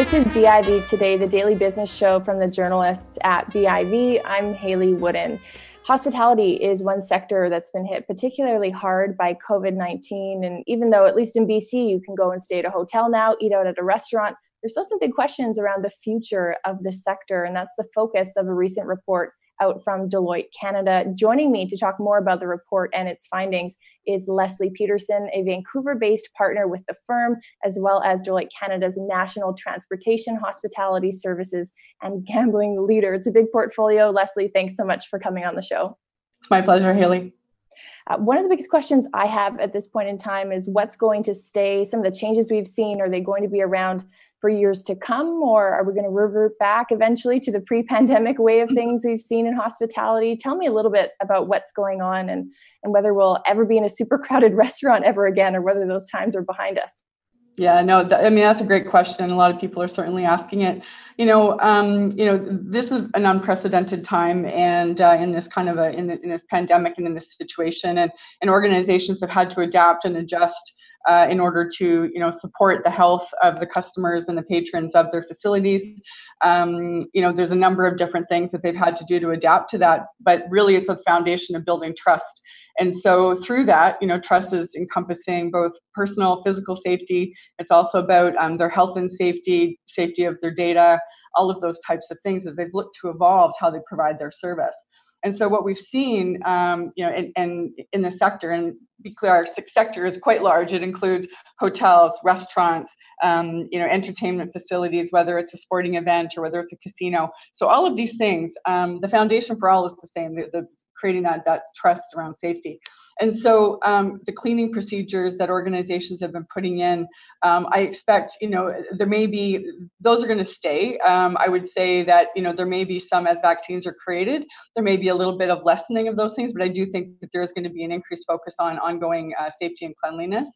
This is BIV Today, the daily business show from the journalists at BIV. I'm Hayley Woodin. Hospitality is one sector that's been hit particularly hard by COVID 19. And even though, at least in BC, you can go and stay at a hotel now, eat out at a restaurant, there's still some big questions around the future of the sector. And that's the focus of a recent report out from Deloitte Canada. Joining me to talk more about the report and its findings is Leslie Peterson, a Vancouver based partner with the firm, as well as Deloitte Canada's National Transportation, Hospitality Services, and Gambling Leader. It's a big portfolio. Leslie, thanks so much for coming on the show. It's my pleasure, Hayley. Uh, one of the biggest questions I have at this point in time is what's going to stay? Some of the changes we've seen, are they going to be around for years to come, or are we going to revert back eventually to the pre pandemic way of things we've seen in hospitality? Tell me a little bit about what's going on and, and whether we'll ever be in a super crowded restaurant ever again, or whether those times are behind us. Yeah, no, th- I mean that's a great question. A lot of people are certainly asking it. You know, um, you know, this is an unprecedented time, and uh, in this kind of a in, the, in this pandemic and in this situation, and and organizations have had to adapt and adjust uh, in order to you know support the health of the customers and the patrons of their facilities. Um, you know, there's a number of different things that they've had to do to adapt to that, but really it's a foundation of building trust. And so through that, you know, trust is encompassing both personal, physical safety. It's also about um, their health and safety, safety of their data, all of those types of things as they've looked to evolve how they provide their service. And so what we've seen, um, you know, in, in, in the sector, and be clear, our sector is quite large. It includes hotels, restaurants, um, you know, entertainment facilities, whether it's a sporting event or whether it's a casino. So all of these things, um, the foundation for all is the same. The, the creating that that trust around safety. And so um, the cleaning procedures that organizations have been putting in, um, I expect, you know, there may be, those are going to stay. Um, I would say that, you know, there may be some as vaccines are created, there may be a little bit of lessening of those things, but I do think that there is going to be an increased focus on ongoing uh, safety and cleanliness.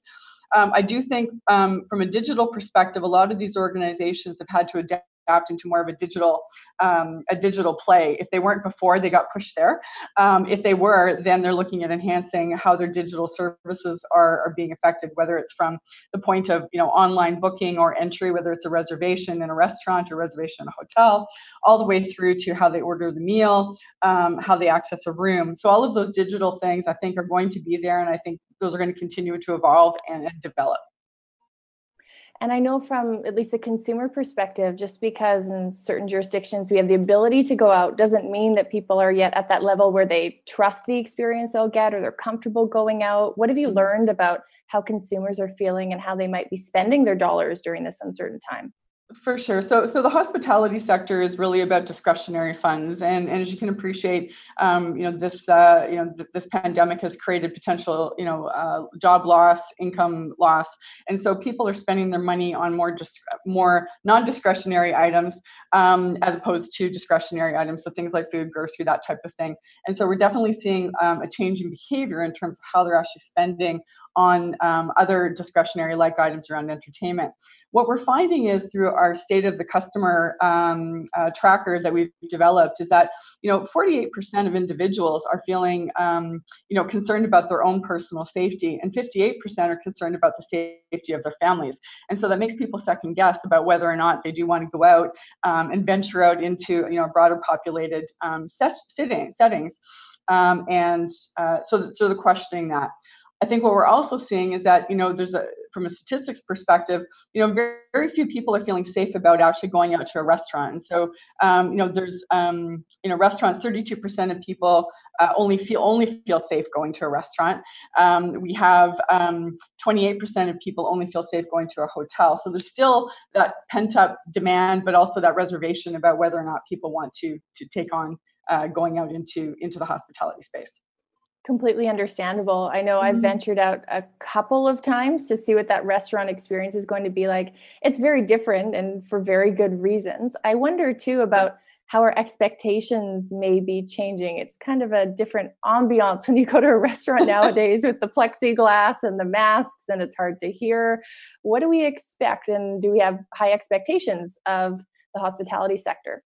Um, I do think um, from a digital perspective, a lot of these organizations have had to adapt adapt into more of a digital um, a digital play. If they weren't before, they got pushed there. Um, if they were, then they're looking at enhancing how their digital services are, are being affected, whether it's from the point of you know online booking or entry, whether it's a reservation in a restaurant or reservation in a hotel, all the way through to how they order the meal, um, how they access a room. So all of those digital things I think are going to be there, and I think those are going to continue to evolve and, and develop. And I know from at least the consumer perspective, just because in certain jurisdictions we have the ability to go out doesn't mean that people are yet at that level where they trust the experience they'll get or they're comfortable going out. What have you mm-hmm. learned about how consumers are feeling and how they might be spending their dollars during this uncertain time? For sure. So, so the hospitality sector is really about discretionary funds, and, and as you can appreciate, um, you know this uh, you know th- this pandemic has created potential you know uh, job loss, income loss, and so people are spending their money on more just more non-discretionary items um, as opposed to discretionary items, so things like food, grocery, that type of thing. And so we're definitely seeing um, a change in behavior in terms of how they're actually spending on um, other discretionary like items around entertainment. What we're finding is through our state of the customer um, uh, tracker that we've developed is that you know 48% of individuals are feeling um, you know concerned about their own personal safety, and 58% are concerned about the safety of their families. And so that makes people second guess about whether or not they do want to go out um, and venture out into you know broader populated um, set, settings. Um, and uh, so, so the questioning that. I think what we're also seeing is that you know there's a from a statistics perspective, you know very, very few people are feeling safe about actually going out to a restaurant. And so um, you know there's um, you know restaurants, 32% of people uh, only feel only feel safe going to a restaurant. Um, we have 28% um, of people only feel safe going to a hotel. So there's still that pent up demand, but also that reservation about whether or not people want to to take on uh, going out into into the hospitality space completely understandable. I know mm-hmm. I've ventured out a couple of times to see what that restaurant experience is going to be like. It's very different and for very good reasons. I wonder too about how our expectations may be changing. It's kind of a different ambiance when you go to a restaurant nowadays with the plexiglass and the masks and it's hard to hear. What do we expect and do we have high expectations of the hospitality sector?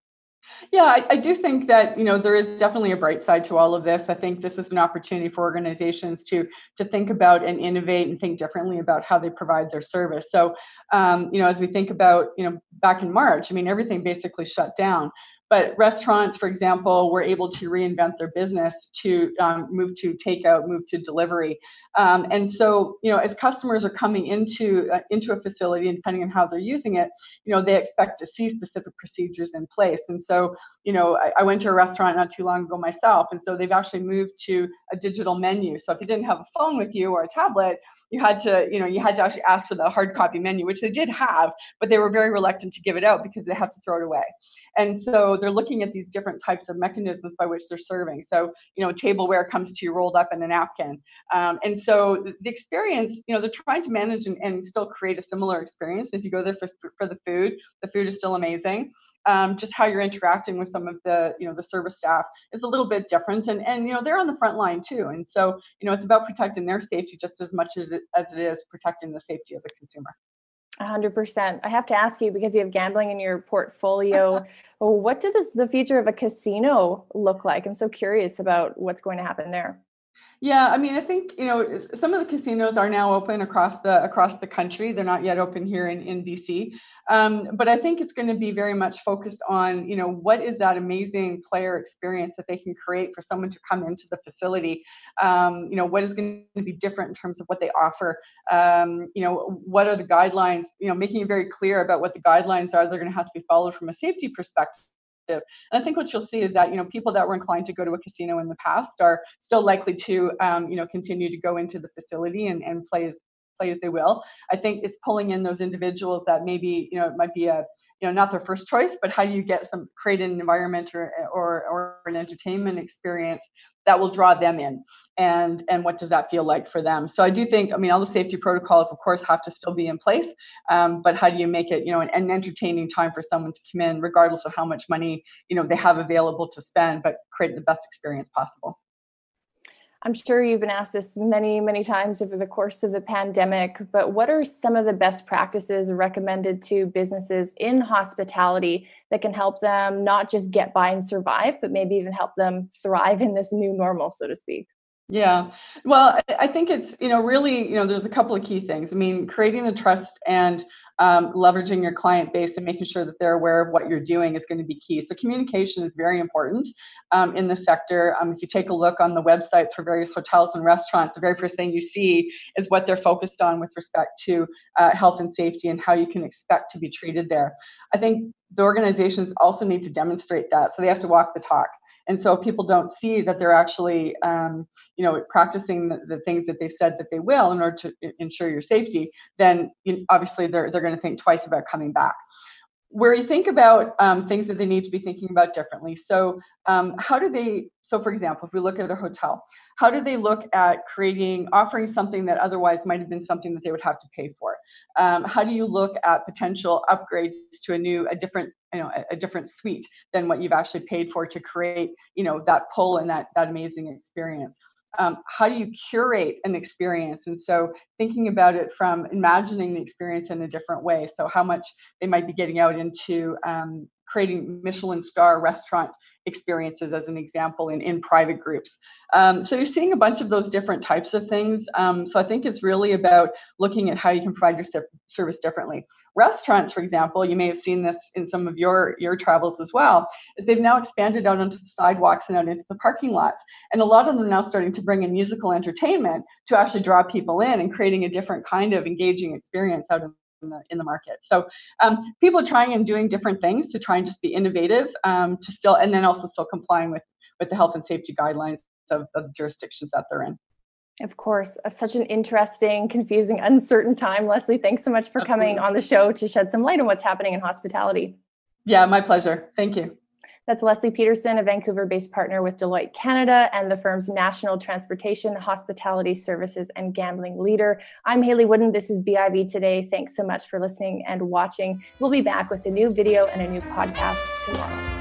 Yeah, I, I, do think that you know there is definitely a bright side to all of this. I think this is an opportunity for organizations to to think about and innovate and think differently about how they provide their service. So, um, you know, as we think about you know back in March, I mean everything basically shut down. But restaurants, for example, were able to reinvent their business to um, move to takeout, move to delivery. Um, and so, you know, as customers are coming into uh, into a facility, and depending on how they're using it, you know, they expect to see specific procedures in place. And so, you know, I, I went to a restaurant not too long ago myself, and so they've actually moved to a digital menu. So if you didn't have a phone with you or a tablet, you had to you know you had to actually ask for the hard copy menu which they did have but they were very reluctant to give it out because they have to throw it away and so they're looking at these different types of mechanisms by which they're serving. So you know tableware comes to you rolled up in a napkin. Um, and so the, experience you know they're trying to manage and, and still create a similar experience. If you go there for, for the food the food is still amazing. Um, just how you're interacting with some of the you know the service staff is a little bit different. And and you know they're on the front line too. And so you know it's about protecting their safety just as much as it, as it is protecting the safety of the consumer 100% i have to ask you because you have gambling in your portfolio what does the future of a casino look like? I'm so curious about what's going to happen there yeah, I mean, I think you know some of the casinos are now open across the across the country. They're not yet open here in in BC, um, but I think it's going to be very much focused on you know what is that amazing player experience that they can create for someone to come into the facility. Um, you know, what is going to be different in terms of what they offer. Um, you know, what are the guidelines? You know, making it very clear about what the guidelines are. They're going to have to be followed from a safety perspective and I think what you'll see is that you know people that were inclined to go to a casino in the past are still likely to um, you know continue to go into the facility and, and play as play as they will. I think it's pulling in those individuals that maybe you know it might be a you know not their first choice, but how do you get some create an environment or or, or an entertainment experience that will draw them in. And and what does that feel like for them? So i do think i mean all the safety protocols of course have to still be in place um, but how do you make it you know an, an, entertaining time for someone to come in regardless of how much money you know they have available to spend but create the best experience possible I'm sure you've been asked this many, many times over the course of the pandemic, but what are some of the best practices recommended to businesses in hospitality that can help them not just get by and survive, but maybe even help them thrive in this new normal, so to speak? Yeah. Well, I think it's, you know, really, you know, there's a couple of key things. I mean, creating the trust and um, leveraging your client base and making sure that they're aware of what you're doing is going to be key. So communication is very important um, in the sector. Um, if you take a look on the websites for various hotels and restaurants, the very first thing you see is what they're focused on with respect to uh, health and safety and how you can expect to be treated there. I think the organizations also need to demonstrate that, so they have to walk the talk. And so if people don't see that they're actually, um, you know, practicing the, the, things that they've said that they will in order to ensure your safety. Then you, obviously they're they're going to think twice about coming back where you think about um, things that they need to be thinking about differently. So, um, how do they? So, for example, if we look at a hotel, how do they look at creating, offering something that otherwise might have been something that they would have to pay for? Um, how do you look at potential upgrades to a new, a different, you know, a, a different suite than what you've actually paid for to create, you know, that pull and that that amazing experience? um, how do you curate an experience and so thinking about it from imagining the experience in a different way so how much they might be getting out into um, creating michelin star restaurant experiences as an example in, in private groups. Um, so you're seeing a bunch of those different types of things. Um, so I think it's really about looking at how you can provide your service differently. Restaurants, for example, you may have seen this in some of your, your travels as well, is they've now expanded out onto the sidewalks and out into the parking lots. And a lot of them are now starting to bring in musical entertainment to actually draw people in and creating a different kind of engaging experience out in in the, in the market. So um, people are trying and doing different things to try and just be innovative um, to still, and then also still complying with, with the health and safety guidelines of, of the jurisdictions that they're in. Of course, uh, such an interesting, confusing, uncertain time. Leslie, thanks so much for Absolutely. coming on the show to shed some light on what's happening in hospitality. Yeah, my pleasure. Thank you. That's Leslie Peterson, a Vancouver based partner with Deloitte Canada and the firm's National Transportation, Hospitality Services, and Gambling Leader. I'm Hayley Woodin. This is BIV Today. Thanks so much for listening and watching. We'll be back with a new video and a new podcast tomorrow.